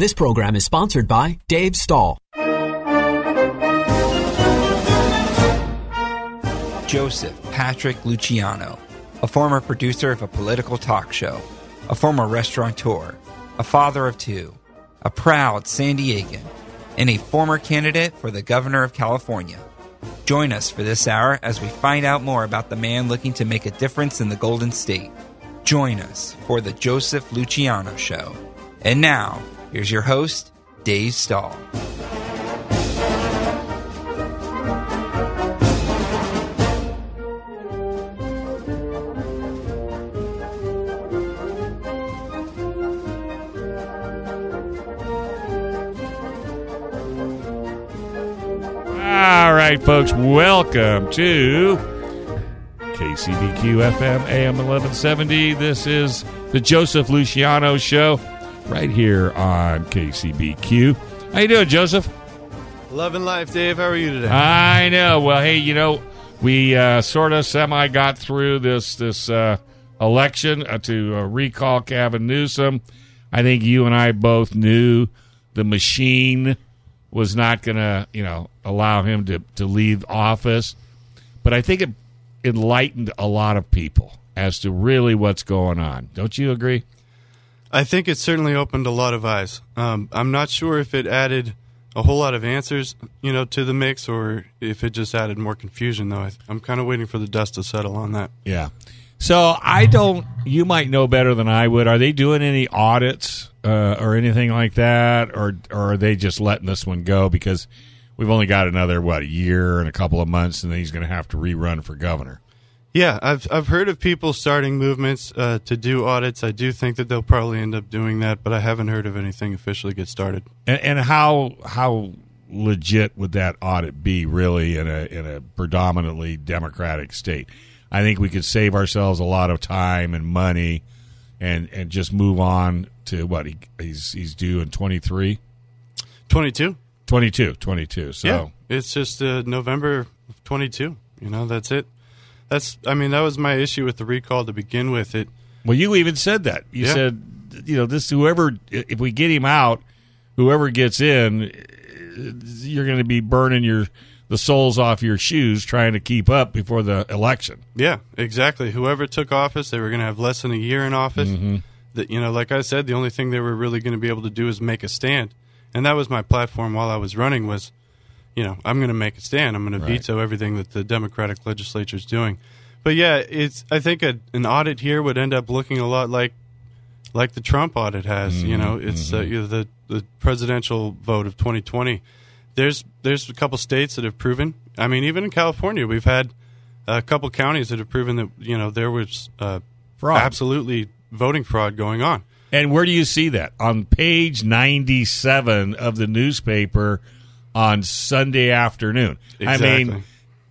This program is sponsored by Dave Stahl. Joseph Patrick Luciano, a former producer of a political talk show, a former restaurateur, a father of two, a proud San Diegan, and a former candidate for the governor of California. Join us for this hour as we find out more about the man looking to make a difference in the Golden State. Join us for the Joseph Luciano Show. And now, here's your host, Dave Stahl. All right, folks, welcome to KCBQ FM AM 1170. This is the Joseph Luciano Show right here on KCBQ. How you doing, Joseph? Loving life, Dave. How are you today? I know. Well, hey, you know, we uh, sort of semi got through this this uh, election uh, to uh, recall Gavin Newsom. I think you and I both knew the machine was not going to, you know, allow him to, to leave office. But I think it enlightened a lot of people as to really what's going on. Don't you agree? I think it certainly opened a lot of eyes. Um, I'm not sure if it added a whole lot of answers, you know, to the mix, or if it just added more confusion. Though I, I'm kind of waiting for the dust to settle on that. Yeah. So I don't. You might know better than I would. Are they doing any audits uh, or anything like that, or or are they just letting this one go because we've only got another what a year and a couple of months, and then he's going to have to rerun for governor? Yeah, I've I've heard of people starting movements uh, to do audits. I do think that they'll probably end up doing that, but I haven't heard of anything officially get started. And, and how how legit would that audit be really in a in a predominantly Democratic state? I think we could save ourselves a lot of time and money, and and just move on to what he, he's he's due in 23? 22. 22, 22. So yeah, it's just uh, November 22. You know, that's it. That's I mean that was my issue with the recall to begin with. It. Well, you even said that. You Yeah. said, you know, this whoever if we get him out, whoever gets in, you're going to be burning your the soles off your shoes trying to keep up before the election. Yeah, exactly. Whoever took office, they were going to have less than a year in office. Mm-hmm. That you know, like I said, the only thing they were really going to be able to do is make a stand, and that was my platform while I was running. Was, you know, I'm going to make a stand. I'm going to veto everything that the Democratic legislature is doing. But yeah, it's. I think a, an audit here would end up looking a lot like, like the Trump audit has. You know, it's uh, you know, the the presidential vote of 2020. There's there's a couple states that have proven. I mean, even in California, we've had a couple counties that have proven that you know there was uh, Fraud. absolutely voting fraud going on. And where do you see that? On page 97 of the newspaper on Sunday afternoon. I mean,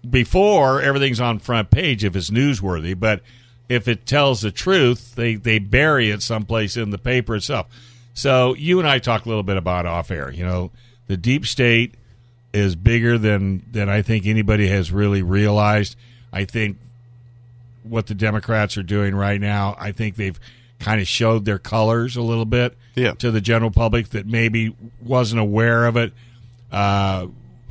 before everything's on front page if it's newsworthy, but if it tells the truth, they, they bury it someplace in the paper itself. So you and I talked a little bit about off air. You know, the deep state is bigger than than I think anybody has really realized. I think what the Democrats are doing right now, I think they've kind of showed their colors a little bit Yeah. to the general public that maybe wasn't aware of it. Uh,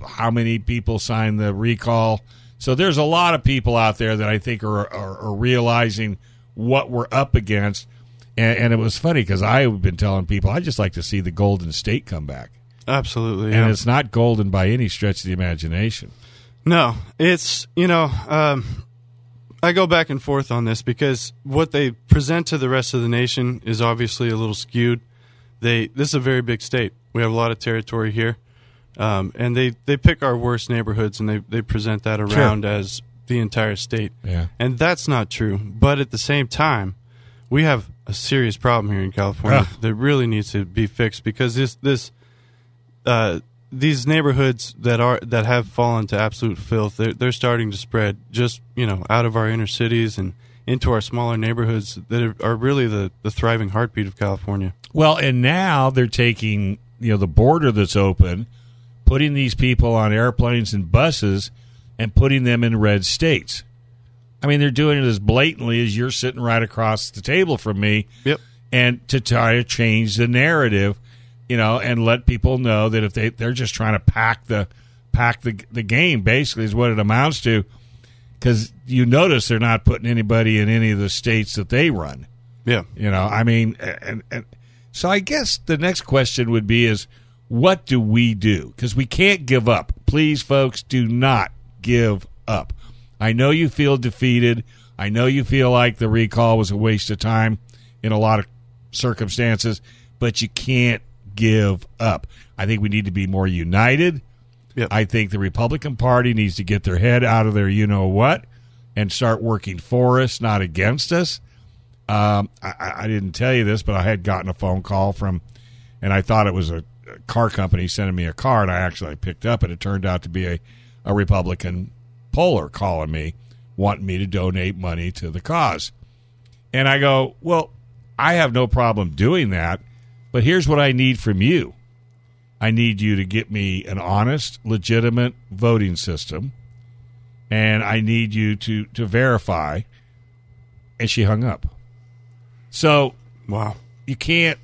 how many people signed the recall? So there's a lot of people out there that I think are are, are realizing what we're up against. And, and it was funny because I've been telling people I just like to see the Golden State come back, Absolutely, and yeah. it's not golden by any stretch of the imagination. No, it's you know, um, I go back and forth on this because what they present to the rest of the nation is obviously a little skewed. They this is a very big state. We have a lot of territory here, um, and they they pick our worst neighborhoods and they they present that around as the entire state. Yeah. and that's not true. But at the same time, we have a serious problem here in California Ah. that really needs to be fixed because this this uh, these neighborhoods that are that have fallen to absolute filth they're, they're starting to spread just you know out of our inner cities and into our smaller neighborhoods that are, are really the, the thriving heartbeat of California. Well, and now they're taking you know the border that's open, putting these people on airplanes and buses, and putting them in red states. I mean, they're doing it as blatantly as you're sitting right across the table from me. Yep. And to try to change the narrative, you know, and let people know that if they they're just trying to pack the pack the the game, basically is what it amounts to. Because you notice they're not putting anybody in any of the states that they run. Yeah. You know, I mean, and, and so I guess the next question would be is what do we do? Because we can't give up. Please, folks, do not give up. I know you feel defeated. I know you feel like the recall was a waste of time in a lot of circumstances, but you can't give up. I think we need to be more united. Yep. I think the Republican Party needs to get their head out of their you know what and start working for us, not against us. Um, I, I didn't tell you this, but I had gotten a phone call from, and I thought it was a, a car company sending me a card. I actually picked up, and it turned out to be a, a Republican poller calling me, wanting me to donate money to the cause. And I go, well, I have no problem doing that, but here's what I need from you. I need you to get me an honest, legitimate voting system, and I need you to to verify. And she hung up. So Wow. you can't.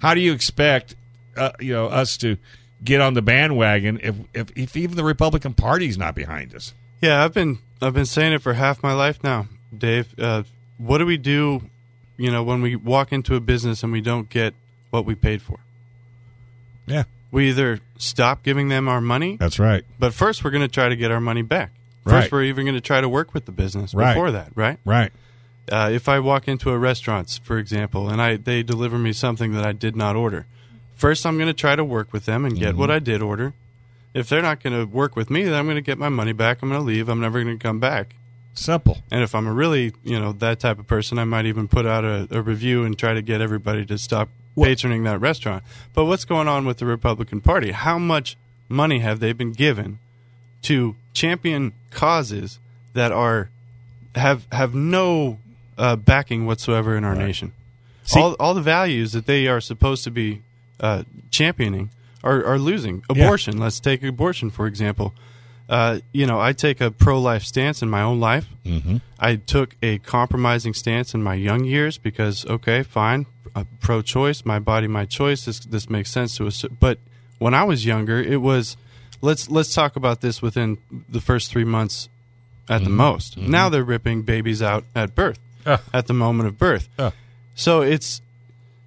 How do you expect uh, you know us to get on the bandwagon if, if if even the Republican Party's not behind us? Yeah, I've been I've been saying it for half my life now, Dave. Uh, what do we do, you know, when we walk into a business and we don't get what we paid for? Yeah, We either stop giving them our money, that's right. but first we're going to try to get our money back. First, Right. we're even going to try to work with the business Right. before that, right? Right. Uh, if I walk into a restaurant, for example, and I they deliver me something that I did not order, first I'm going to try to work with them and get Mm-hmm. what I did order. If they're not going to work with me, then I'm going to get my money back. I'm going to leave. I'm never going to come back. Simple. And if I'm a really, you know, that type of person, I might even put out a, a review and try to get everybody to stop patroning that restaurant. But what's going on with the Republican Party? How much money have they been given to champion causes that are have have no uh, backing whatsoever in our nation? all all the values that they are supposed to be uh, championing are, are losing. Abortion. Let's take abortion for example. Uh, you know, I take a pro life stance in my own life. Mm-hmm. I took a compromising stance in my young years because, okay, fine, uh, pro choice, my body, my choice. This this makes sense to us. But when I was younger, it was let's let's talk about this within the first three months at the most. Now they're ripping babies out at birth, Ah. at the moment of birth. Ah. So it's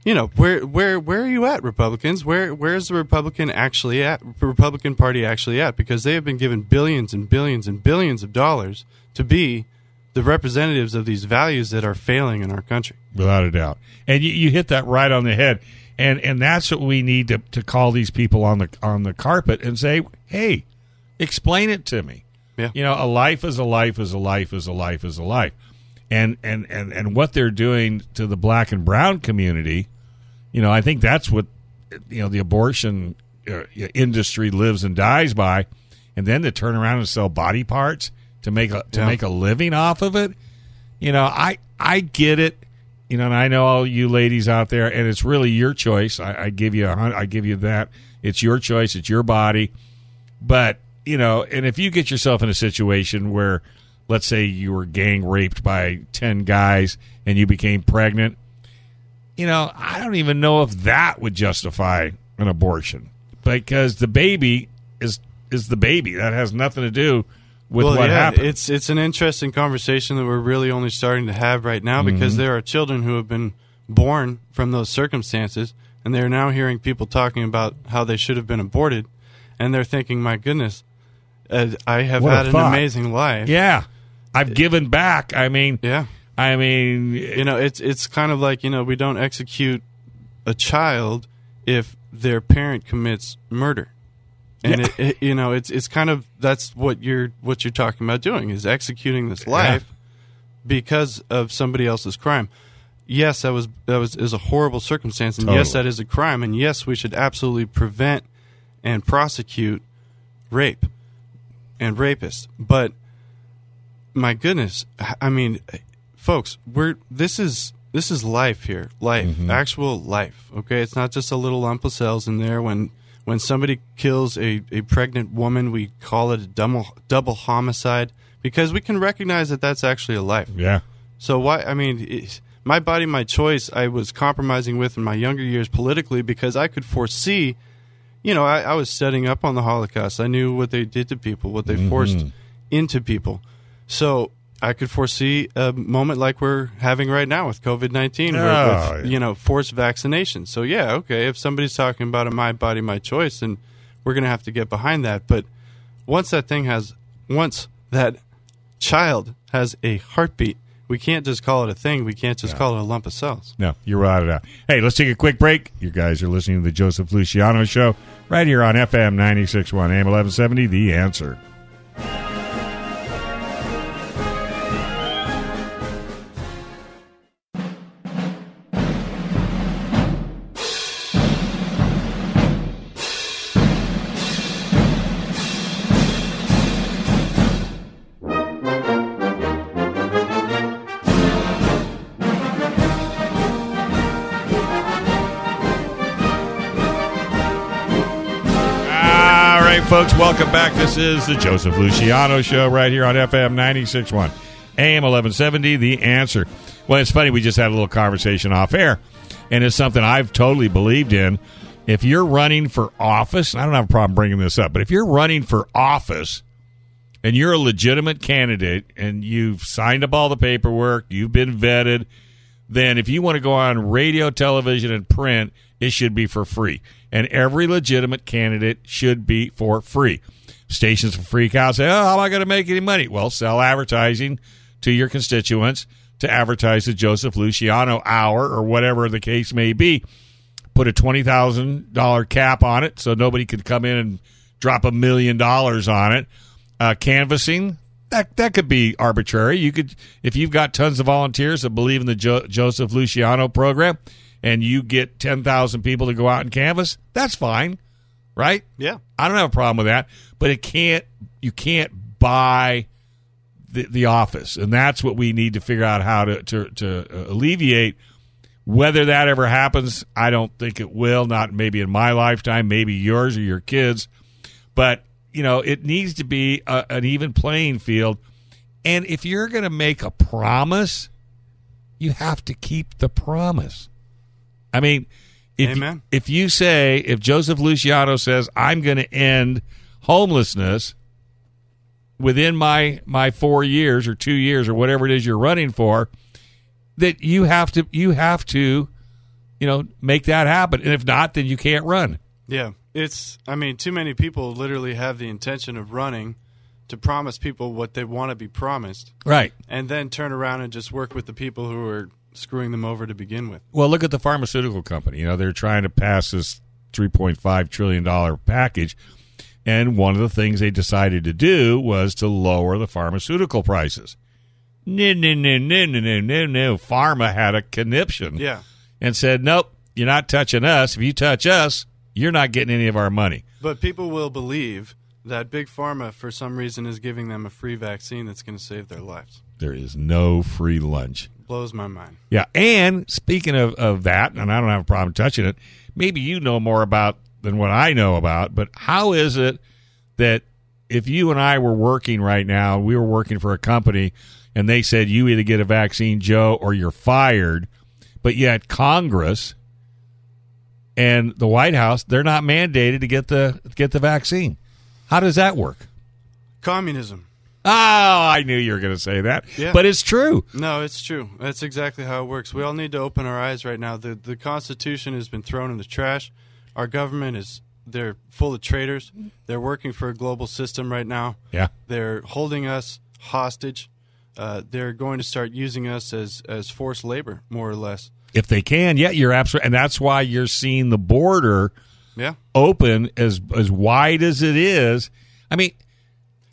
you know where where where are you at republicans where where's the republican actually at republican party actually at because they have been given billions and billions and billions of dollars to be the representatives of these values that are failing in our country without a doubt. And you, you hit that right on the head. And and that's what we need to, to call these people on the on the carpet and say, hey, explain it to me. Yeah. You know, a life is a life is a life is a life is a life. And and and and what they're doing to the black and brown community, you know, I think that's what you know the abortion uh, industry lives and dies by. And then to turn around and sell body parts to make a to Yeah. make a living off of it you know, I I get it. You know, and I know all you ladies out there, and it's really your choice. I, I give you a I give you that. It's your choice. It's your body. But you know, and if you get yourself in a situation where, let's say, you were gang raped by ten guys and you became pregnant, you know, I don't even know if that would justify an abortion because the baby is is the baby. That has nothing to do with well what yeah happened. it's it's an interesting conversation that we're really only starting to have right now because Mm-hmm. there are children who have been born from those circumstances and they're now hearing people talking about how they should have been aborted and they're thinking my goodness uh, i have What had an amazing life Yeah, I've given back. I mean, yeah I mean, you know it's it's kind of like you know we don't execute a child if their parent commits murder and Yeah. it, it, you know it's it's kind of that's what you're what you're talking about doing is executing this life because of somebody else's crime yes, that was that was is a horrible circumstance, and yes, that is a crime, and yes, we should absolutely prevent and prosecute rape and rapists. But my goodness, I mean, folks, we're this is this is life here, life, Mm-hmm. actual life. Okay, it's not just a little lump of cells in there. When when somebody kills a, a pregnant woman, we call it a double double homicide because we can recognize that that's actually a life. Yeah. So why? I mean, it, my body, my choice. I was compromising with in my younger years politically because I could foresee. You know, I, I was setting up on the Holocaust. I knew what they did to people, what they forced into people. So I could foresee a moment like we're having right now with COVID nineteen, Oh, with, yeah. you know forced vaccination. So yeah, okay. If somebody's talking about a my body, my choice, then we're going to have to get behind that. But once that thing has, once that child has a heartbeat, we can't just call it a thing. We can't just call it a lump of cells. No, you're right. Out. Hey, let's take a quick break. You guys are listening to the Joseph Luciano Show right here on FM 96.1 AM 1170, The Answer. This is the Joseph Luciano Show right here on FM 96.1 AM 1170, The Answer. Well, it's funny, we just had a little conversation off air, and it's something I've totally believed in. If you're running for office, I don't have a problem bringing this up, but if you're running for office and you're a legitimate candidate and you've signed up all the paperwork, you've been vetted, then if you want to go on radio, television, and print, it should be for free. And every legitimate candidate should be for free. Stations for freak out say, oh, how am I going to make any money? Well, sell advertising to your constituents to advertise the Joseph Luciano hour or whatever the case may be. Put a $20,000 cap on it so nobody could come in and drop a million dollars on it. Uh, canvassing, that that could be arbitrary. You could, if you've got tons of volunteers that believe in the jo- Joseph Luciano program, and you get ten thousand people to go out and canvass, that's fine, right? Yeah. I don't have a problem with that, but it can't. You can't buy the, the office, and that's what we need to figure out how to to, to uh, alleviate. Whether that ever happens, I don't think it will. Not maybe in my lifetime, maybe yours or your kids, but you know it needs to be a, an even playing field. And if you're going to make a promise, you have to keep the promise. I mean, if Amen. if you say if Joseph Luciano says I'm going to end homelessness within my my 4 years or 2 years or whatever it is you're running for that you have to you have to you know make that happen and if not then you can't run. Yeah. It's, I mean, too many people literally have the intention of running to promise people what they want to be promised Right. and then turn around and just work with the people who are screwing them over to begin with. Well, look at the pharmaceutical company. You know, they're trying to pass this $3.5 trillion package. And one of the things they decided to do was to lower the pharmaceutical prices. No, no, no, no, no, no, no, no. Pharma had a conniption Yeah. and said, nope, you're not touching us. If you touch us, you're not getting any of our money. But people will believe that Big Pharma, for some reason, is giving them a free vaccine that's going to save their lives. There is no free lunch. Blows my mind. Yeah, and speaking of, of that, and I don't have a problem touching it, maybe you know more about than what I know about, but how is it that if you and I were working right now, we were working for a company, and they said you either get a vaccine, Joe, or you're fired, but yet Congress and the White House, they're not mandated to get the get the vaccine. How does that work? Communism. Oh, I knew you were going to say that, Yeah. but it's true. No, it's true. That's exactly how it works. We all need to open our eyes right now. The the Constitution has been thrown in the trash. Our government is they're full of traitors. They're working for a global system right now. Yeah. They're holding us hostage. Uh, they're going to start using us as as forced labor, more or less. If they can, yeah, you're absolutely, and that's why you're seeing the border Yeah. open as as wide as it is. I mean,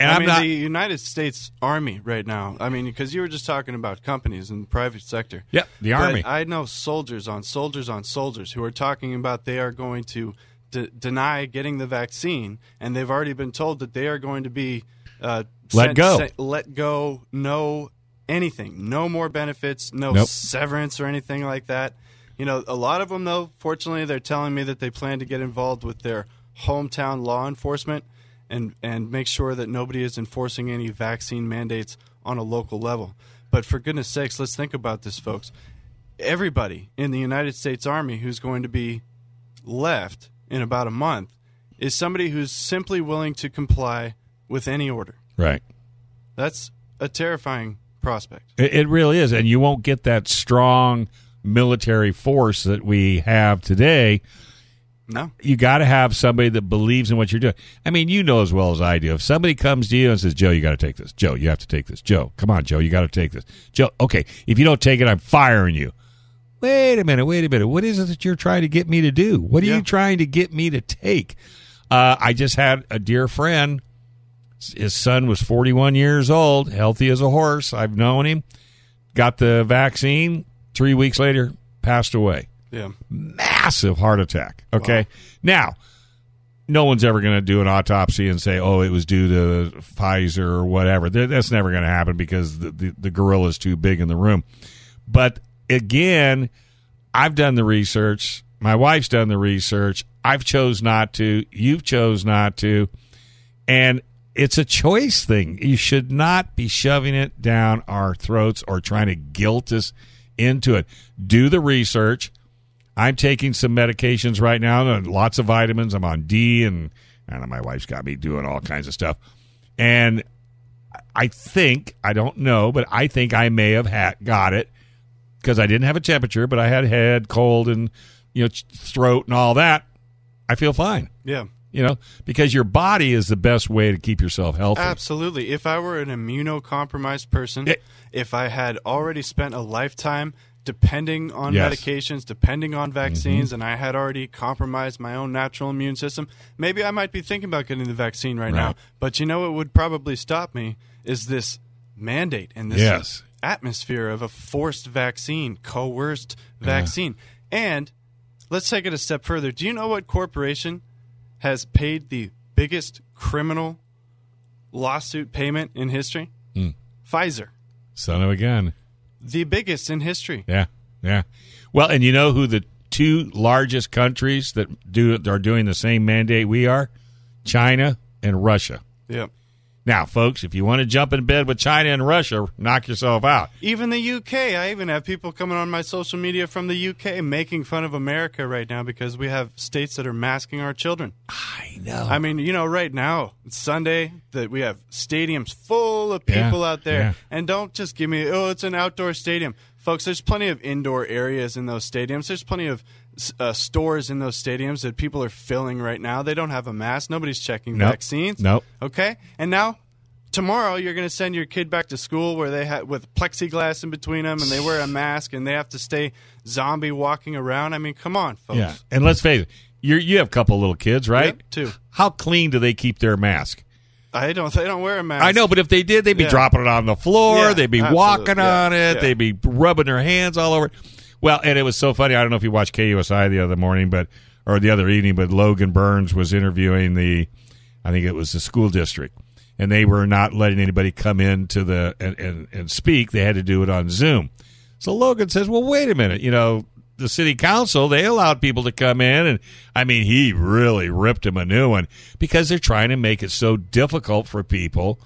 And I I'm mean, not- the United States Army right now. I mean, because you were just talking about companies in the private sector. Yep, the But Army. I know soldiers on soldiers on soldiers who are talking about they are going to de- deny getting the vaccine, and they've already been told that they are going to be uh, Let sent- go. sent- let go. No anything. No more benefits. No Nope. severance or anything like that. You know, a lot of them though. Fortunately, they're telling me that they plan to get involved with their hometown law enforcement and and make sure that nobody is enforcing any vaccine mandates on a local level. But for goodness sakes, let's think about this, folks. Everybody in the United States Army who's going to be left in about a month is somebody who's simply willing to comply with any order. Right. That's a terrifying prospect. It, it really is, and you won't get that strong military force that we have today. No. You got to have somebody that believes in what you're doing. I mean, you know as well as I do. If somebody comes to you and says, "Joe, you got to take this. Joe, you have to take this. Joe, come on, Joe, you got to take this. Joe, okay, if you don't take it, I'm firing you." Wait a minute, wait a minute. What is it that you're trying to get me to do? What are Yeah. you trying to get me to take? Uh, I just had a dear friend. His son was 41 years old, healthy as a horse. I've known him. Got the vaccine. Three weeks later, passed away Yeah. massive heart attack. Okay. Now, no one's ever going to do an autopsy and say, oh, it was due to Pfizer or whatever. That's never going to happen because the, the, the gorilla is too big in the room. But again, I've done the research. My wife's done the research. I've chose not to. You've chose not to. And it's a choice thing. You should not be shoving it down our throats or trying to guilt us into it. Do the research. I'm taking some medications right now, and lots of vitamins. I'm on D, and I know, my wife's got me doing all kinds of stuff. And I think, I don't know, but I think I may have had, got it because I didn't have a temperature, but I had head, cold, and you know, throat and all that. I feel fine. Yeah. You know, because your body is the best way to keep yourself healthy. Absolutely. If I were an immunocompromised person, Yeah. if I had already spent a lifetime depending on Yes. medications, depending on vaccines, mm-hmm. and I had already compromised my own natural immune system, maybe I might be thinking about getting the vaccine right, now. But you know what would probably stop me is this mandate and this Yes. atmosphere of a forced vaccine, coerced vaccine. And let's take it a step further. Do you know what corporation has paid the biggest criminal lawsuit payment in history? Hmm. Pfizer. Son of a gun. The biggest in history. Yeah, yeah. Well, and you know who the two largest countries that do are doing the same mandate we are? China and Russia. Yeah. Now, folks, if you want to jump in bed with China and Russia, knock yourself out. Even the UK. I even have people coming on my social media from the UK making fun of America right now because we have states that are masking our children. I know. I mean, you know, right now, it's Sunday, that we have stadiums full of Yeah, people out there. yeah. And don't just give me, oh, it's an outdoor stadium. Folks, there's plenty of indoor areas in those stadiums. There's plenty of uh, stores in those stadiums that people are filling right now. They don't have a mask. Nobody's checking Nope. vaccines. Nope. Okay? And now, tomorrow, you're going to send your kid back to school where they have with plexiglass in between them and they wear a mask and they have to stay zombie walking around. I mean, come on, folks. yeah, and let's face it, you you have a couple little kids, right? Yep, two. How clean do they keep their mask? I don't. They don't wear a mask. I know, but if they did, they'd be Yeah. dropping it on the floor. Yeah, they'd be absolutely. walking Yeah, on it. They'd be rubbing their hands all over. it. Well, and it was so funny. I don't know if you watched KUSI the other morning, but or the other evening, but Logan Byrnes was interviewing the, I think it was the school district, and they were not letting anybody come in to the and, and, and speak. They had to do it on Zoom. So Logan says, "Well, wait a minute. You know, the city council they allowed people to come in, and I mean, he really ripped him a new one because they're trying to make it so difficult for people."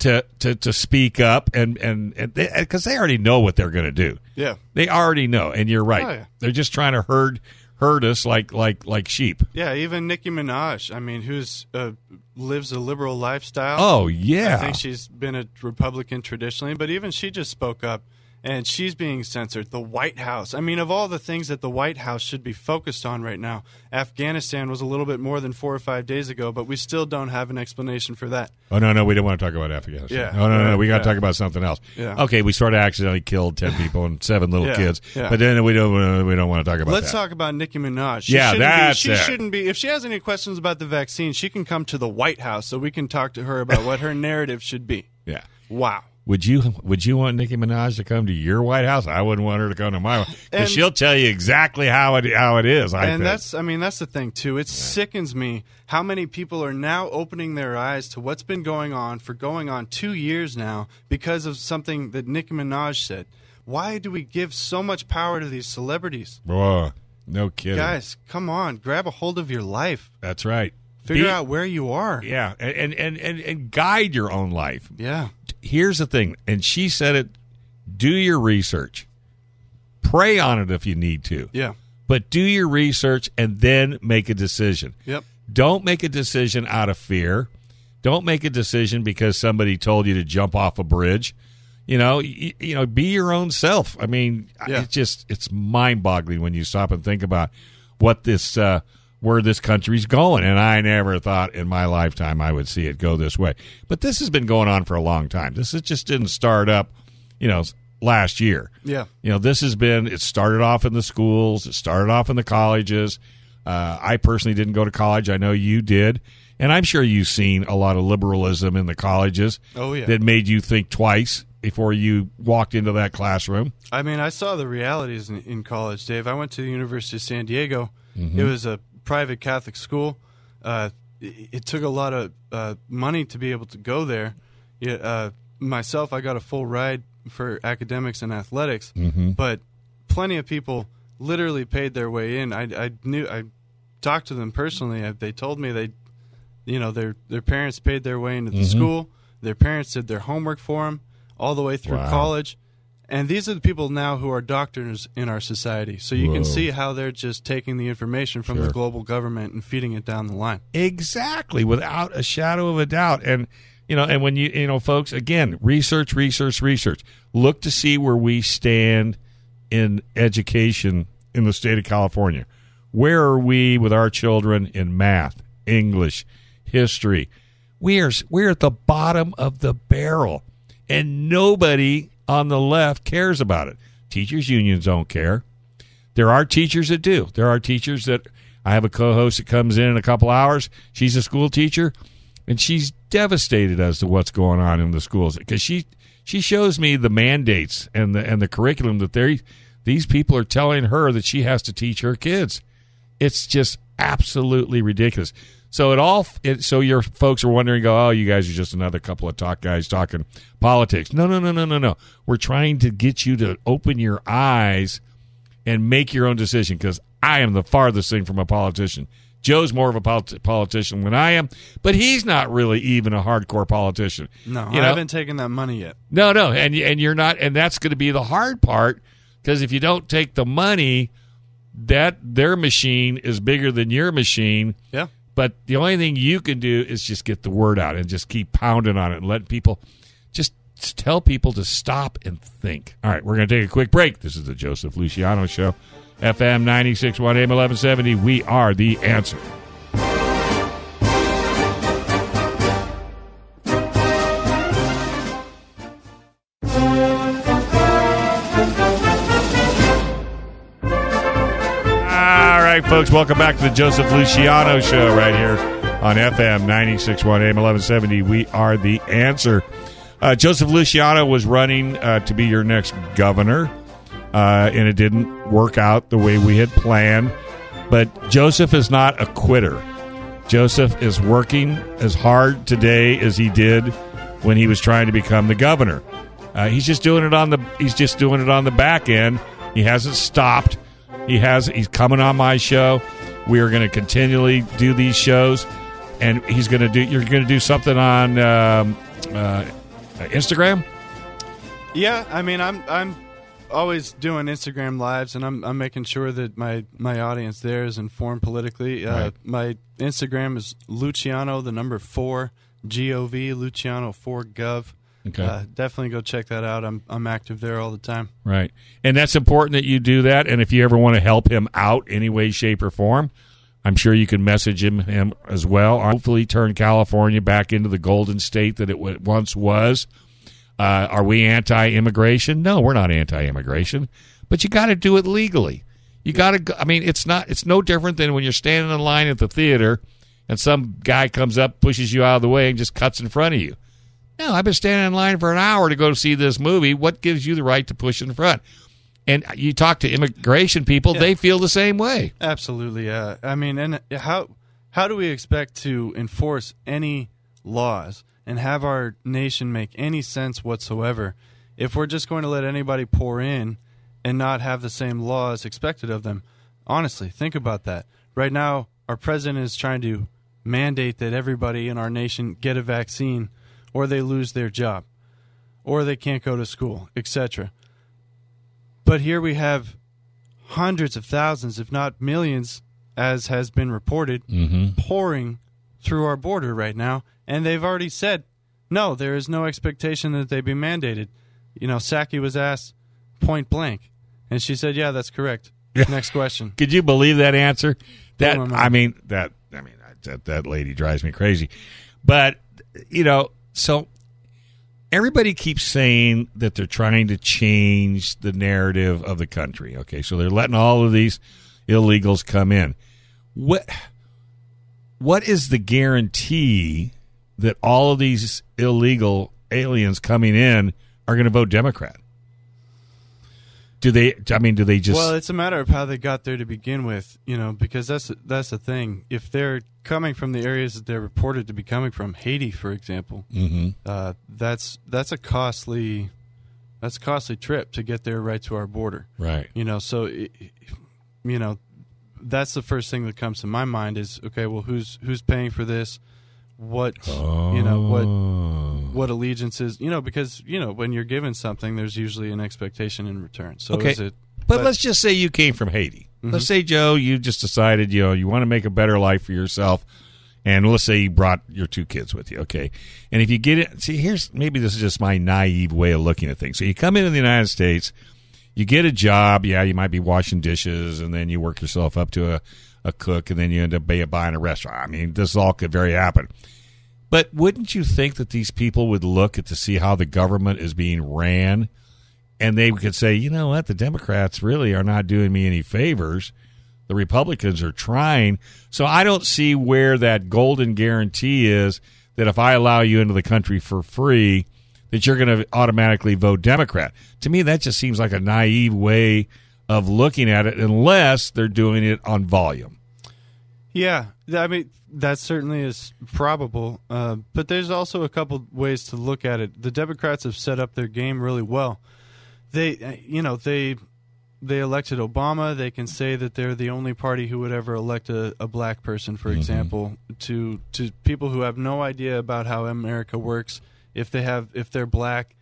To, to, to speak up and and because they, already know what they're going to do. Yeah. They already know, and you're right. Oh, yeah. They're just trying to herd herd us like like like sheep. Yeah, even Nicki Minaj. I mean, who's uh, lives a liberal lifestyle. Oh yeah, I think she's been a Republican traditionally, but even she just spoke up and she's being censored. The White House. I mean, of all the things that the White House should be focused on right now, Afghanistan was a little bit more than four or five days ago, but we still don't have an explanation for that. Oh no, no, we don't want to talk about Afghanistan. Yeah. Oh no, no, no, we got to Yeah. talk about something else. Yeah. Okay, we sort of accidentally killed ten people and seven little Yeah. kids, Yeah. but then we don't uh, we don't want to talk about that. Let's that. talk about Nicki Minaj. She Yeah, that's be, She it. shouldn't be. If she has any questions about the vaccine, she can come to the White House so we can talk to her about what her narrative should be. Yeah. Wow. Would you would you want Nicki Minaj to come to your White House? I wouldn't want her to come to my because she'll tell you exactly how it how it is. I and think. that's I mean that's the thing too. It sickens me how many people are now opening their eyes to what's been going on for going on 2 years now because of something that Nicki Minaj said. Why do we give so much power to these celebrities? Whoa, no kidding, Guys, come on, grab a hold of your life. That's right. Figure Be- out where you are. Yeah, and, and and and guide your own life. Yeah. Here's the thing, and she said it. Do your research. Pray on it if you need to. Yeah. but do your research and then make a decision. Yep. Don't make a decision out of fear. Don't make a decision because somebody told you to jump off a bridge. You know, you, you know, be your own self. I mean, Yeah. it's just it's mind-boggling when you stop and think about what this uh where this country's going and I never thought in my lifetime I would see it go this way. But this has been going on for a long time. This is, just didn't start up, you know, last year. Yeah. You know, this has been, it started off in the schools, it started off in the colleges. Uh, I personally didn't go to college. I know you did. And I'm sure you've seen a lot of liberalism in the colleges Oh, yeah. that made you think twice before you walked into that classroom. I mean, I saw the realities in, in college, Dave. I went to the University of San Diego. Mm-hmm. It was a private Catholic school. Uh, it, it took a lot of uh, money to be able to go there. Uh, myself, I got a full ride for academics and athletics, Mm-hmm. but plenty of people literally paid their way in. I, I knew I talked to them personally. I, they told me they, you know, their their parents paid their way into the Mm-hmm. school. Their parents did their homework for them all the way through Wow. college. And these are the people now who are doctors in our society. So you Whoa. can see how they're just taking the information from Sure. the global government and feeding it down the line. Exactly, without a shadow of a doubt. And you know, and when you you know, folks, again, research, research, research. Look to see where we stand in education in the state of California. Where are we with our children in math, English, history? We are we're at the bottom of the barrel, and nobody on the left cares about it. Teachers unions don't care. There are teachers that do. There are teachers that I have a co-host that comes in in a couple hours. She's a school teacher, and she's devastated as to what's going on in the schools because she she shows me the mandates and the and the curriculum that they these people are telling her that she has to teach her kids. It's just absolutely ridiculous. So it all it, so your folks are wondering, go, oh, you guys are just another couple of talk guys talking politics. No, no, no, no, no, no. We're trying to get you to open your eyes and make your own decision because I am the farthest thing from a politician. Joe's more of a polit- politician than I am, but he's not really even a hardcore politician. No, You I know? haven't taken that money yet. No, no, and and you're not, and that's going to be the hard part because if you don't take the money, that their machine is bigger than your machine. Yeah. But the only thing you can do is just get the word out and just keep pounding on it and let people just tell people to stop and think. All right, we're going to take a quick break. This is the Joseph Luciano Show, FM 961 AM 1170. We are the answer. Folks, welcome back to the Joseph Luciano Show right here on FM 961 AM 1170. We are the answer. Uh, Joseph Luciano was running uh, to be your next governor, uh, and it didn't work out the way we had planned. But Joseph is not a quitter. Joseph is working as hard today as he did when he was trying to become the governor. Uh, he's just doing it on the he's just doing it on the back end. He hasn't stopped. He has he's coming on my show. We are going to continually do these shows, and he's going to do. You're going to do something on um, uh, Instagram. Yeah, I mean, I'm I'm always doing Instagram lives, and I'm I'm making sure that my my audience there is informed politically. Uh, Right. My Instagram is Luciano, the number four G O V Luciano four Gov. Okay. uh, definitely go check that out. I'm I'm active there all the time. Right. And that's important that you do that. And if you ever want to help him out any way, shape, or form, I'm sure you can message him, him as well. Hopefully, turn California back into the golden state that it once was. Uh, are we anti immigration? No, we're not anti immigration. But you got to do it legally. You got to, I mean, it's not, it's no different than when you're standing in line at the theater and some guy comes up, pushes you out of the way, and just cuts in front of you. No, I've been standing in line for an hour to go see this movie. What gives you the right to push in front? And you talk to immigration people, they feel the same way. Absolutely, yeah. I mean, and how how do we expect to enforce any laws and have our nation make any sense whatsoever if we're just going to let anybody pour in and not have the same laws expected of them? Honestly, think about that. Right now, our president is trying to mandate that everybody in our nation get a vaccine or they lose their job or they can't go to school, etc. But here we have hundreds of thousands, if not millions, as has been reported, mm-hmm. pouring through our border right now. And they've already said, no, there is no expectation that they be mandated. You know, Psaki was asked point blank, and she said, yeah, that's correct. Next question. Could you believe that answer? Oh, that. I mean that I mean that that lady drives me crazy. But you know, so everybody keeps saying that they're trying to change the narrative of the country. Okay, so they're letting all of these illegals come in. What what is the guarantee that all of these illegal aliens coming in are going to vote Democrat? Do they? I mean, do they just? Well, it's a matter of how they got there to begin with, you know, because that's that's the thing. If they're coming from the areas that they're reported to be coming from, Haiti, for example, Mhm. uh, that's that's a costly that's a costly trip to get there right to our border. Right. You know, so it, you know, that's the first thing that comes to my mind is okay. Well, who's who's paying for this? What you know what oh. what allegiances you know because you know when you're given something, there's usually an expectation in return. So Okay. is it? But, let's just say you came from Haiti. Let's mm-hmm. say Joe, you just decided you know you want to make a better life for yourself, and let's say you brought your two kids with you. Okay, and if you get it, see here's maybe this is just my naive way of looking at things. So you come into the United States, you get a job. Yeah, you might be washing dishes, and then you work yourself up to a, a cook, and then you end up buy- buying a restaurant. I mean, this all could very happen. But wouldn't you think that these people would look at to see how the government is being ran? and they could say, you know what, the Democrats really are not doing me any favors. The Republicans are trying. So I don't see where that golden guarantee is that if I allow you into the country for free, that you're going to automatically vote Democrat. To me, that just seems like a naive way of looking at it, unless they're doing it on volume. Yeah, I mean that certainly is probable, uh, but there's also a couple ways to look at it. The Democrats have set up their game really well. They, uh, you know, they they elected Obama. They can say that they're the only party who would ever elect a, a black person, for example, to to people who have no idea about how America works. If they have, if they're black,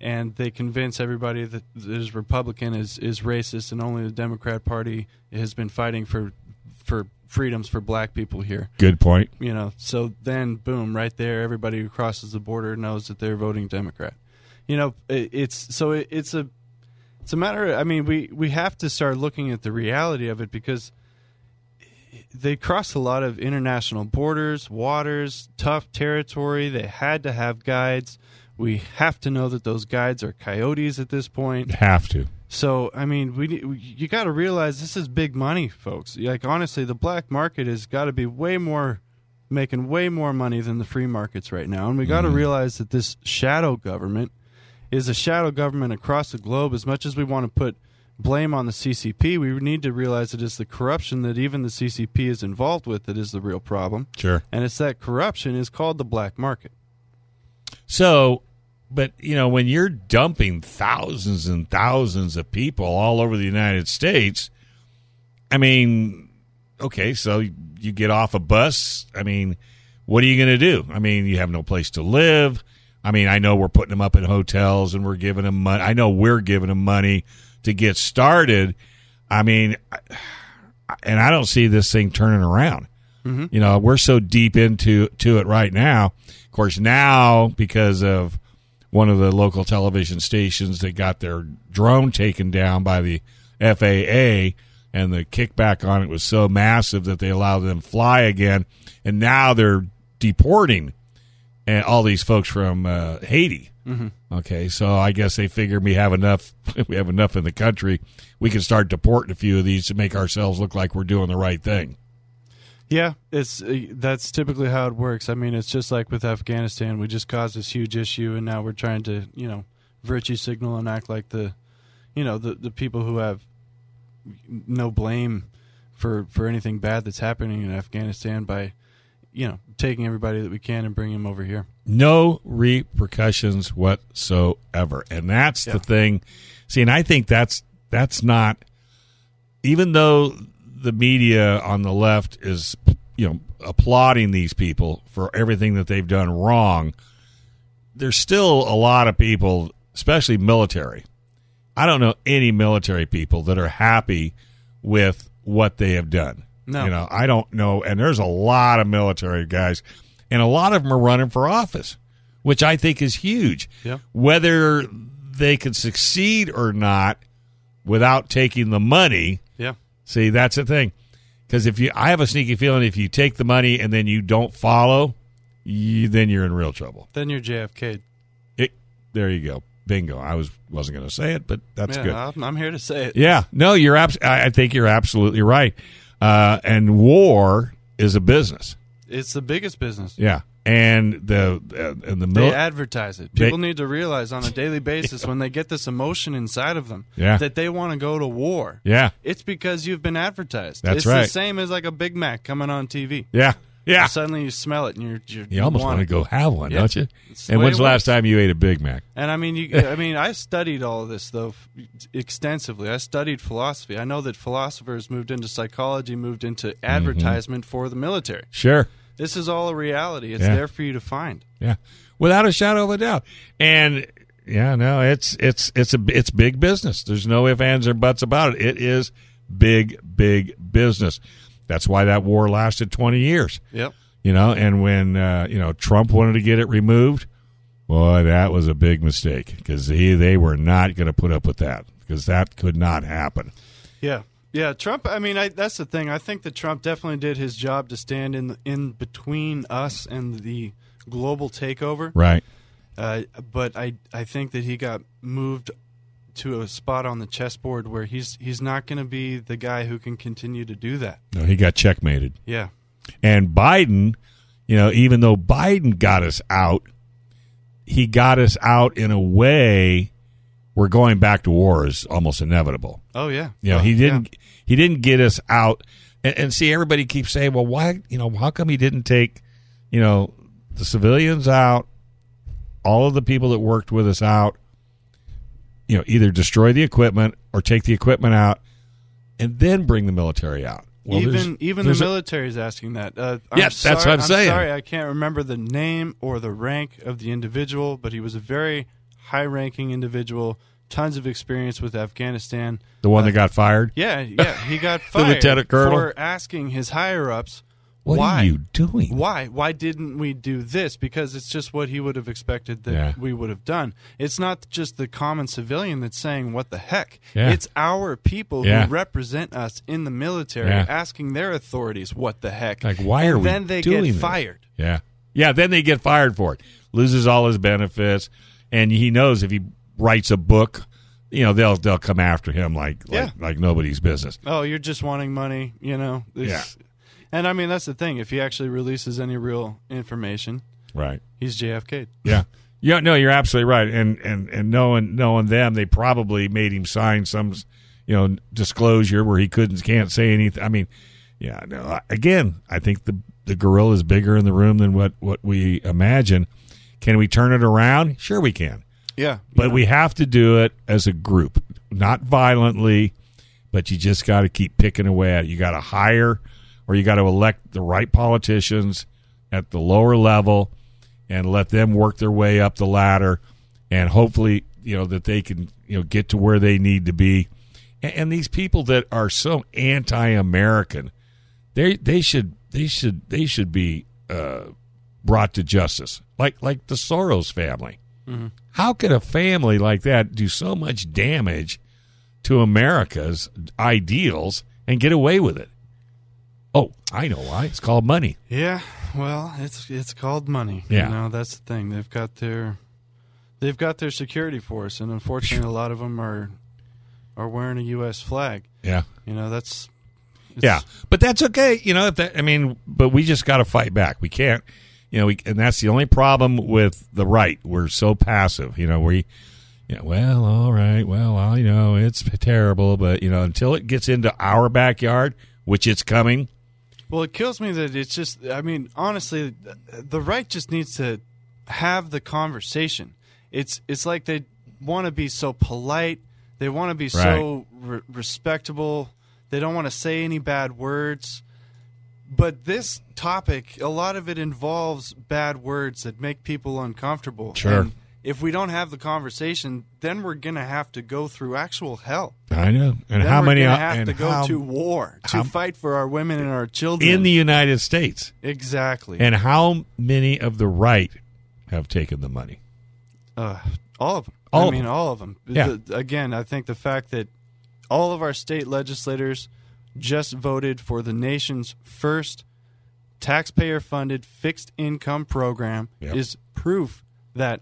and they convince everybody that that is Republican is is racist, and only the Democrat Party has been fighting for for freedoms for black people here. Good point. You know, so then boom, right there, everybody who crosses the border knows that they're voting Democrat. You know, it, it's so it, it's a it's a matter. Of, I mean, we we have to start looking at the reality of it because they crossed a lot of international borders, waters, tough territory. They had to have guides. We have to know that those guides are coyotes at this point. Have to. So I mean, we need- you got to realize this is big money, folks. Like honestly, the black market has got to be way more making way more money than the free markets right now, and we got to mm-hmm. realize that this shadow government is a shadow government across the globe. As much as we want to put blame on the CCP, we need to realize that it is the corruption that even the CCP is involved with that is the real problem, Sure. and it's that corruption is called the black market. So, but you know, when you're dumping thousands and thousands of people all over the United States, I mean, okay, so you get off a bus. I mean, what are you going to do? I mean, you have no place to live. I mean, I know we're putting them up in hotels and we're giving them money. I know we're giving them money to get started. I mean, and I don't see this thing turning around. Mm-hmm. You know, we're so deep into to it right now. Of course, now because of one of the local television stations that got their drone taken down by the FAA, and the kickback on it was so massive that they allowed them to fly again, and now they're deporting and all these folks from uh, Haiti. Mm-hmm. Okay, so I guess they figure we have enough. We have enough in the country. We can start deporting a few of these to make ourselves look like we're doing the right thing. Yeah, it's uh, that's typically how it works. I mean, it's just like with Afghanistan. We just caused this huge issue, and now we're trying to, you know, virtue signal and act like the, you know, the the people who have no blame for for anything bad that's happening in Afghanistan by, you know, taking everybody that we can and bringing them over here. No repercussions whatsoever, and that's Yeah. the thing. See, and I think that's that's not. Even though the media on the left is, you know, applauding these people for everything that they've done wrong, there's still a lot of people, especially military. I don't know any military people that are happy with what they have done. No. You know, I don't know. And there's a lot of military guys, and a lot of them are running for office, which I think is huge. Yeah. Whether they can succeed or not without taking the money. See, that's the thing. Because if you, I have a sneaky feeling if you take the money and then you don't follow, you, then you're in real trouble. Then you're JFK. It, there you go. Bingo. I was wasn't going to say it, but that's yeah, good. I'm, I'm here to say it. Yeah, no, you're. Abs- I I think you're absolutely right. Uh, and war is a business. It's the biggest business. Yeah, and the uh, and the They advertise it. They- People need to realize on a daily basis when they get this emotion inside of them Yeah. that they want to go to war. yeah, It's because you've been advertised. That's it's right. the same as like a Big Mac coming on TV. yeah, yeah. Suddenly you smell it and you're, you're You almost want to go have one, Yeah. don't you? It's And when's the last time you ate a Big Mac? And I mean, you, I mean, I studied all of this though extensively. I studied philosophy. I know that philosophers moved into psychology, moved into Mm-hmm. advertisement for the military. Sure. This is all a reality. It's Yeah. there for you to find. Yeah, without a shadow of a doubt. And yeah, no, it's it's it's a it's big business. There's no ifs, ands, or buts about it. It is big, big business. That's why that war lasted 20 years. Yep. You know, and when uh, you know Trump wanted to get it removed, boy, that was a big mistake because he they were not going to put up with that because that could not happen. Yeah, yeah. Trump. I mean, I, that's the thing. I think that Trump definitely did his job to stand in in between us and the global takeover. Right? Uh, but I I think that he got moved to a spot on the chessboard where he's he's not going to be the guy who can continue to do that. No, he got checkmated. Yeah. And Biden, you know, even though Biden got us out, he got us out in a way where going back to war is almost inevitable. Oh yeah. You know, didn't. yeah. He didn't get us out and, and see everybody keeps saying, Well, why you know, how come he didn't take, you know, the civilians out, all of the people that worked with us out, you know, either destroy the equipment or take the equipment out and then bring the military out. Well, there's- even even the military is asking that. Uh, I'm Yes, that's sorry- what I'm saying. Sorry, I can't remember the name or the rank of the individual, but he was a very high-ranking individual, tons of experience with Afghanistan. the one that uh, got fired. Yeah, yeah, he got The fired lieutenant colonel? for asking his higher-ups What why are you doing? why why didn't we do this because it's just what he would have expected that Yeah. we would have done it's not just the common civilian that's saying what the heck Yeah. it's our people Yeah. who represent us in the military Yeah. asking their authorities what the heck Like, why and are we then they doing get this? fired Yeah. Yeah, then they get fired for it. Loses all his benefits and he knows if he writes a book, you know, they'll they'll come after him like like, Yeah. like nobody's business. oh you're just wanting money you know This- and i mean that's the thing if he actually releases any real information Right. he's jfk Yeah. Yeah, no, you're absolutely right. And and and knowing knowing them, they probably made him sign some you know, disclosure where he couldn't can't say anything. I mean, yeah, no, again, I think the the gorilla is bigger in the room than what what we imagine. Can we turn it around? Sure we can. Yeah But know. we have to do it as a group, not violently, but you just got to keep picking away at it. You got to hire or you got to elect the right politicians at the lower level and let them work their way up the ladder and hopefully, you know, that they can, you know, get to where they need to be. And, and these people that are so anti-American, they they should they should they should be uh, brought to justice, like like the Soros family. How could a family like that do so much damage to America's ideals and get away with it? Oh, I know why. It's called money. Yeah, well, it's it's called money. Yeah. you know that's the thing. They've got their they've got their security force, and unfortunately, a lot of them are are wearing a U.S. flag. Yeah. You know that's Yeah, but that's okay. You know, if that, I mean, but we just got to fight back. We can't, you know, we, and that's the only problem with the right. We're so passive. You know, we, yeah, well, all right, well, I you know it's terrible, but you know, until it gets into our backyard, which it's coming. Well, it kills me that it's just. I mean, honestly, the right just needs to have the conversation. It's it's like they want to be so polite. They want to be so re- respectable. They don't want to say any bad words. But this topic, a lot of it involves bad words that make people uncomfortable. Sure. And if we don't have the conversation, then we're going to have to go through actual hell. I know, and Then how many uh, have to go how- to war to how- fight for our women and our children in the United States, exactly and how many of the right have taken the money? Uh, all of them. All I mean, them. all of them. Yeah. The- again, I think the fact that all of our state legislators just voted for the nation's first taxpayer-funded fixed income program Yep. is proof that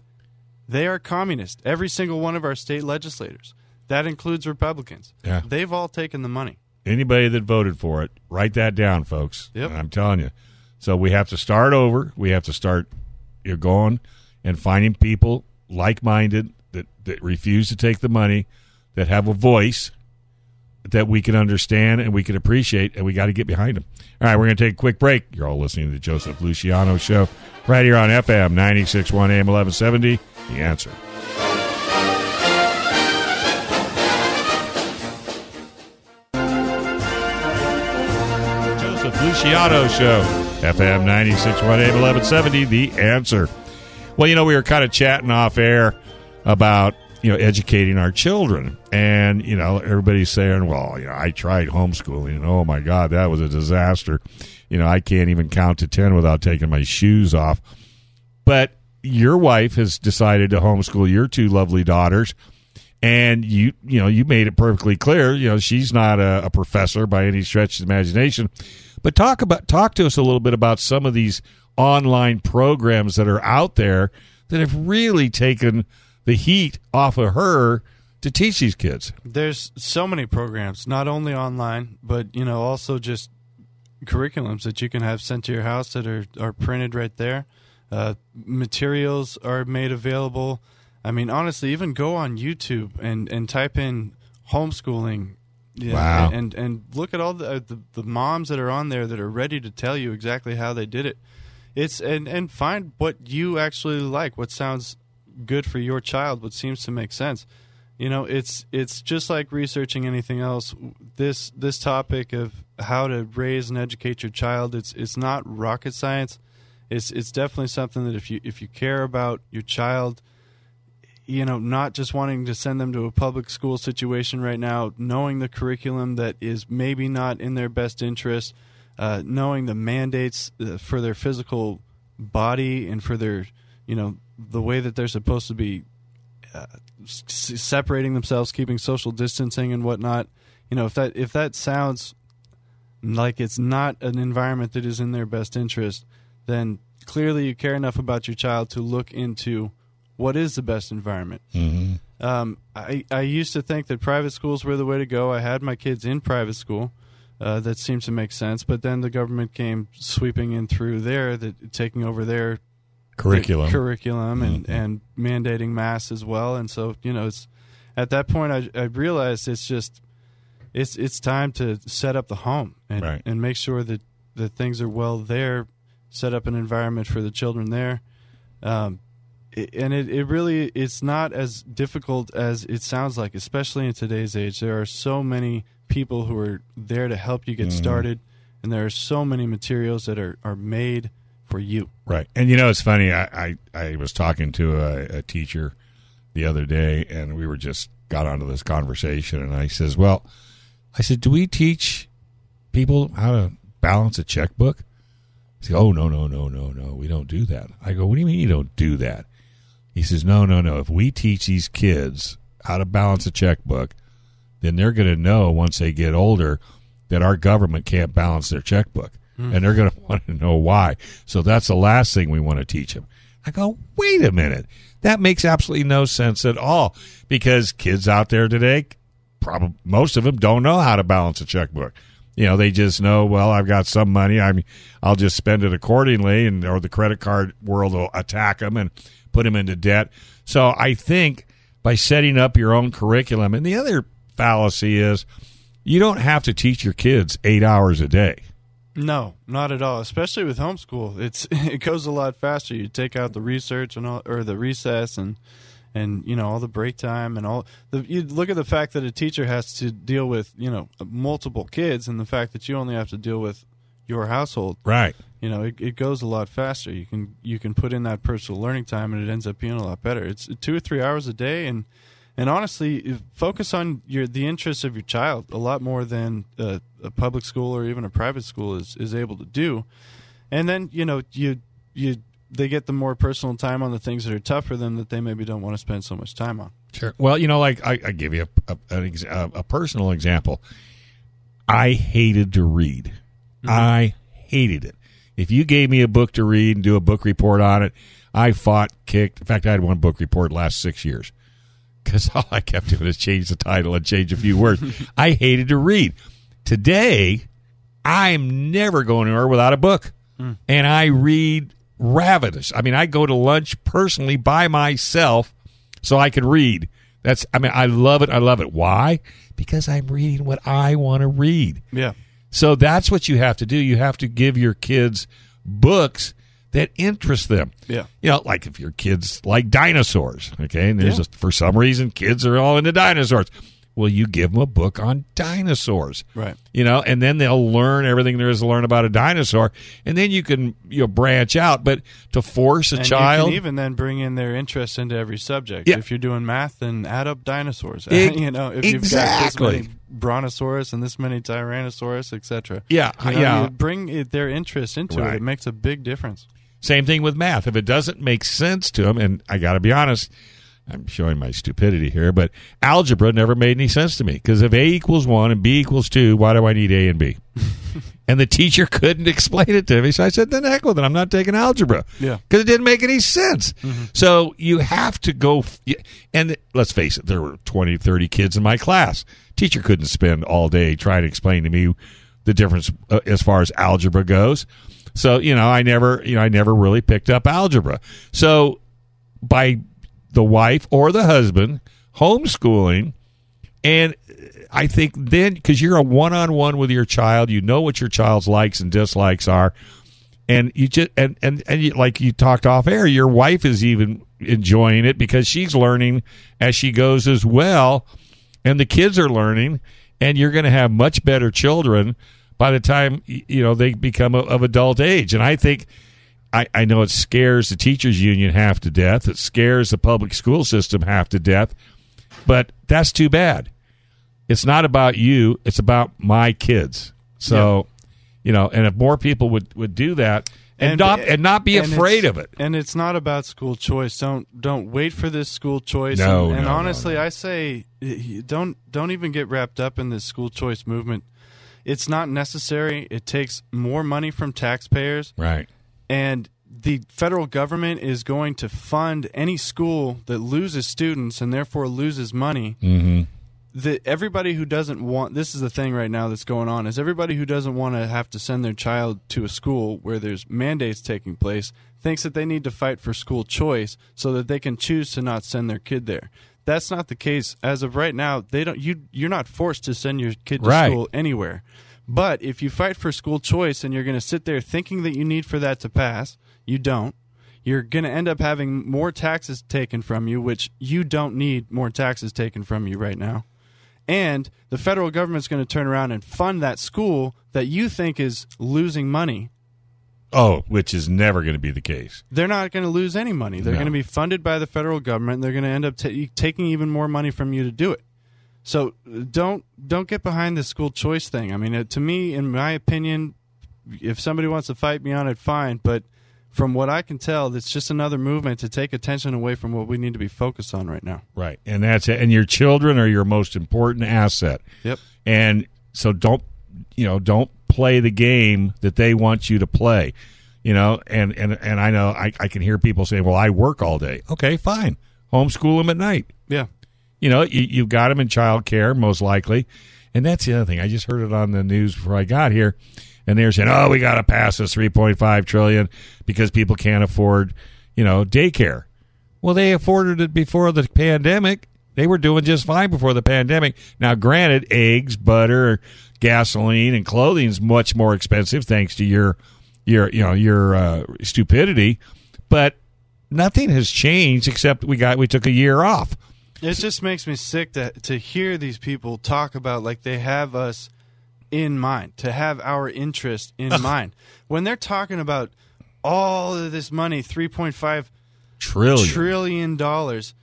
they are communist. Every single one of our state legislators. That includes Republicans. Yeah. They've all taken the money. Anybody that voted for it, write that down, folks. Yep. I'm telling you. So we have to start over. We have to start you're going and finding people like minded that, that refuse to take the money, that have a voice that we can understand and we can appreciate, and we got to get behind them. All right, we're going to take a quick break. You're all listening to the Joseph Luciano Show right here on FM 961 AM 1170. The answer. Joseph Luciano Show, FM 961 AM 1170. The answer. Well, you know, we were kind of chatting off air about you know educating our children, and you know everybody's saying, "Well, you know, I tried homeschooling, and oh my God, that was a disaster." You know, I can't even count to ten without taking my shoes off. But your wife has decided to homeschool your two lovely daughters, and you you know you made it perfectly clear. You know, she's not a, a professor by any stretch of imagination. But talk about talk to us a little bit about some of these online programs that are out there that have really taken the heat off of her to teach these kids. There's so many programs, not only online, but you know, also just curriculums that you can have sent to your house that are, are printed right there. Uh, materials are made available. I mean, honestly, even go on YouTube and, and type in homeschooling. Yeah, Wow. And and look at all the, uh, the the moms that are on there that are ready to tell you exactly how they did it. It's and and find what you actually like, what sounds good for your child, what seems to make sense. You know, it's it's just like researching anything else. This this topic of how to raise and educate your child, it's it's not rocket science. It's it's definitely something that if you if you care about your child, you know, not just wanting to send them to a public school situation right now, knowing the curriculum that is maybe not in their best interest, uh, knowing the mandates uh, for their physical body and for their, you know, the way that they're supposed to be uh, s- separating themselves, keeping social distancing and whatnot. You know, if that if that sounds like it's not an environment that is in their best interest, then clearly you care enough about your child to look into what is the best environment. Mm-hmm. Um, I I used to think that private schools were the way to go. I had my kids in private school. Uh, that seemed to make sense, but then the government came sweeping in through there, that taking over their Curriculum. curriculum and, and mandating masks as well. And so, you know, it's at that point I, I realized it's just it's it's time to set up the home and Right. and make sure that that things are well there, set up an environment for the children there. Um, it, and it, it really it's not as difficult as it sounds like, especially in today's age. There are so many people who are there to help you get started, and there are so many materials that are, are made for you. Right. And you know, it's funny. I, I, I was talking to a, a teacher the other day, and we were just got onto this conversation, and I says, "Well, I said, do we teach people how to balance a checkbook?" He said, "Oh no, no, no, no, no, we don't do that." I go, "What do you mean you don't do that?" He says, no, no, no. If we teach these kids how to balance a checkbook, then they're going to know once they get older that our government can't balance their checkbook. Mm. And they're going to want to know why. So that's the last thing we want to teach them. I go, wait a minute. That makes absolutely no sense at all because kids out there today, probably most of them don't know how to balance a checkbook. You know, they just know, well, I've got some money. I'm, I'll just spend it accordingly, and or the credit card world will attack them and put them into debt. So I think by setting up your own curriculum, and the other fallacy is, you don't have to teach your kids eight hours a day. No, not at all. Especially with homeschool, it's it goes a lot faster. You take out the research and all, or the recess and and you know all the break time and all. The, you look at the fact that a teacher has to deal with you know multiple kids and the fact that you only have to deal with your household. Right. You know, it, it goes a lot faster. You can you can put in that personal learning time and it ends up being a lot better. It's two or three hours a day and. And honestly, focus on your the interests of your child a lot more than a, a public school or even a private school is, is able to do. And then you know you you they get the more personal time on the things that are tough for them that they maybe don't want to spend so much time on. Sure. Well, you know, like I, I give you a, a, an ex- a, a personal example. I hated to read. Mm-hmm. I hated it. If you gave me a book to read and do a book report on it, I fought, kicked. In fact, I had one book report last six years because all I kept doing is change the title and change a few words. I hated to read. Today, I'm never going anywhere without a book, mm. and I read ravenous. I mean, I go to lunch personally by myself so I can read. That's. I mean, I love it. I love it. Why? Because I'm reading what I want to read. Yeah. So that's what you have to do. You have to give your kids books that interest them. Yeah. You know, like if your kids like dinosaurs, okay, and there's Yeah. a, for some reason kids are all into dinosaurs. Well, you give them a book on dinosaurs, Right. You know, and then they'll learn everything there is to learn about a dinosaur, and then you can you know branch out. But to force a and child, you can even then bring in their interest into every subject. Yeah. If you're doing math, then add up dinosaurs. Ex- you know, if exactly. you've got this many brontosaurus and this many tyrannosaurus, etc. Yeah, you know, yeah. bring it, their interest into Right. it. It makes a big difference. Same thing with math. If it doesn't make sense to them, and I got to be honest, I'm showing my stupidity here, but algebra never made any sense to me because if A equals one and B equals two, why do I need A and B? and the teacher couldn't explain it to me, so I said, "Then heck with it. I'm not taking algebra." Yeah. because it didn't make any sense. So you have to go, f- and let's face it, there were 20, 30 kids in my class. Teacher couldn't spend all day trying to explain to me the difference uh, as far as algebra goes. So you know, I never, you know, I never really picked up algebra. So by the wife or the husband homeschooling, and I think then because you're a one-on-one with your child, you know what your child's likes and dislikes are, and you just and and and you, like you talked off air, your wife is even enjoying it because she's learning as she goes as well, and the kids are learning, and you're going to have much better children by the time you know they become of of adult age. And I think I, I know it scares the teachers union half to death. It scares the public school system half to death, but that's too bad. It's not about you. It's about my kids. So, you know, and if more people would, would do that and, not and not be and afraid of it. And it's not about school choice. Don't don't wait for this school choice. No, and, and no, no, honestly, I say don't don't even get wrapped up in this school choice movement. It's not necessary. It takes more money from taxpayers, Right. and the federal government is going to fund any school that loses students and therefore loses money. Mm-hmm. The, everybody who doesn't want this is the thing right now that's going on is everybody who doesn't want to have to send their child to a school where there's mandates taking place thinks that they need to fight for school choice so that they can choose to not send their kid there. That's not the case as of right now. They don't you you're not forced to send your kid to Right. school anywhere. But if you fight for school choice and you're going to sit there thinking that you need for that to pass, you don't. You're going to end up having more taxes taken from you, which you don't need more taxes taken from you right now. And the federal government's going to turn around and fund that school that you think is losing money. Oh, which is never going to be the case. They're not going to lose any money. They're No. going to be funded by the federal government. And they're going to end up ta- taking even more money from you to do it. So don't don't get behind the school choice thing. I mean, it, to me, in my opinion, if somebody wants to fight me on it, fine. But from what I can tell, it's just another movement to take attention away from what we need to be focused on right now. Right. And that's it. And your children are your most important asset. Yep. And so don't you know, don't play the game that they want you to play. You know, and and, and I know I, I can hear people saying, Well, I work all day. Okay, fine. Homeschool them at night. Yeah. You know, you, you've got them in child care, most likely. And that's the other thing. I just heard it on the news before I got here. And they're saying, oh, we got to pass this 3.5 trillion because people can't afford, you know, daycare. Well, they afforded it before the pandemic. They were doing just fine before the pandemic. Now, granted, eggs, butter, gasoline, and clothing is much more expensive thanks to your, your, you know, your uh, stupidity. But nothing has changed except we got we took a year off. It just makes me sick to to hear these people talk about like they have us in mind, to have our interest in mind. When they're talking about all of this money, three point five Trillion. trillion dollars,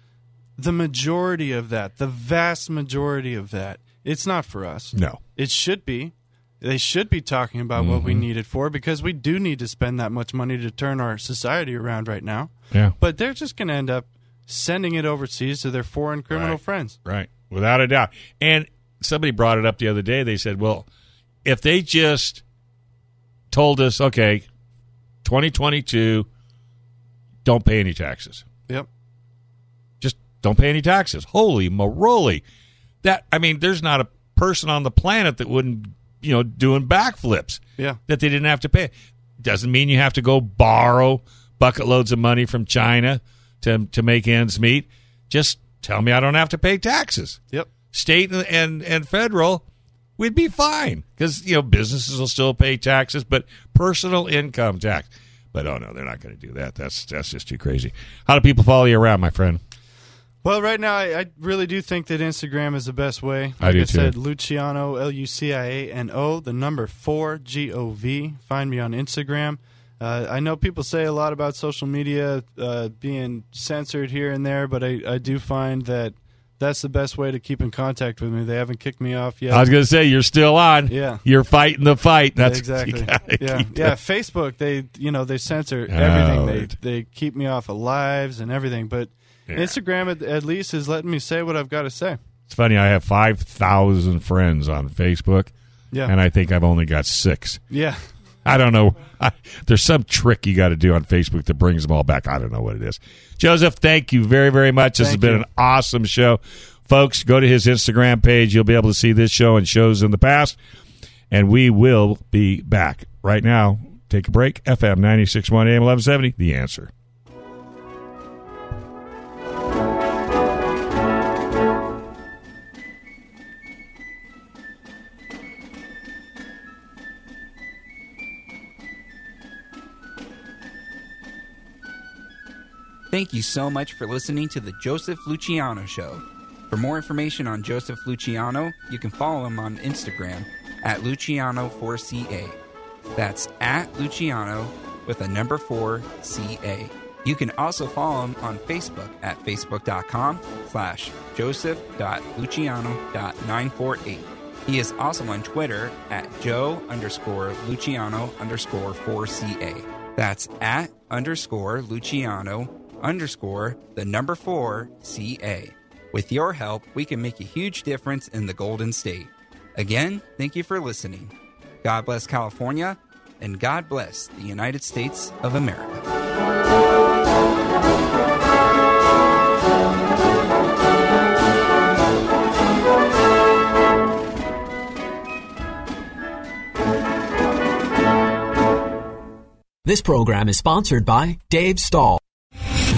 the majority of that, the vast majority of that, it's not for us. No. It should be. They should be talking about what we mm-hmm. need it for because we do need to spend that much money to turn our society around right now. Yeah. But they're just going to end up sending it overseas to their foreign criminal Right. friends. Right. Without a doubt. And somebody brought it up the other day. They said, well, if they just told us, okay, 2022, don't pay any taxes. Yep. Just don't pay any taxes. Holy maroli. That, I mean, there's not a person on the planet that wouldn't, you know, doing backflips Yeah. that they didn't have to pay. Doesn't mean you have to go borrow bucket loads of money from China to, to make ends meet. Just tell me I don't have to pay taxes Yep. state and and, and federal, we'd be fine because you know businesses will still pay taxes, but personal income tax. But oh no, they're not going to do that. That's that's just too crazy. How do people follow you around, my friend? Well, right now, I, I really do think that Instagram is the best way. I Like do I too. said, Luciano, L U C I A N O, the number four, G O V. Find me on Instagram. Uh, I know people say a lot about social media uh, being censored here and there, but I, I do find that that's the best way to keep in contact with me. They haven't kicked me off yet. I was going to say you're still on. Yeah. you're fighting the fight. That's exactly. Yeah, yeah. Facebook, they you know they censor Oh, everything. right. They they keep me off of lives and everything. But Yeah. Instagram at, at least is letting me say what I've got to say. It's funny. I have five thousand friends on Facebook, Yeah, and I think I've only got six. yeah. I don't know. I, there's some trick you got to do on Facebook that brings them all back. I don't know what it is. Joseph, thank you very, very much. This has been you. an awesome show. Folks, go to his Instagram page. You'll be able to see this show and shows in the past. And we will be back. Right now, take a break. FM 961 AM 1170, The Answer. Thank you so much for listening to the Joseph Luciano Show. For more information on Joseph Luciano, you can follow him on Instagram at Luciano4CA. That's at Luciano with a number 4 CA. You can also follow him on Facebook at facebook.com slash joseph.luciano.948. He is also on Twitter at joe underscore luciano underscore 4CA. That's at underscore luciano underscore the number 4 CA. With your help, we can make a huge difference in the Golden State. Again, thank you for listening. God bless California, and God bless the United States of America. This program is sponsored by Dave Stahl.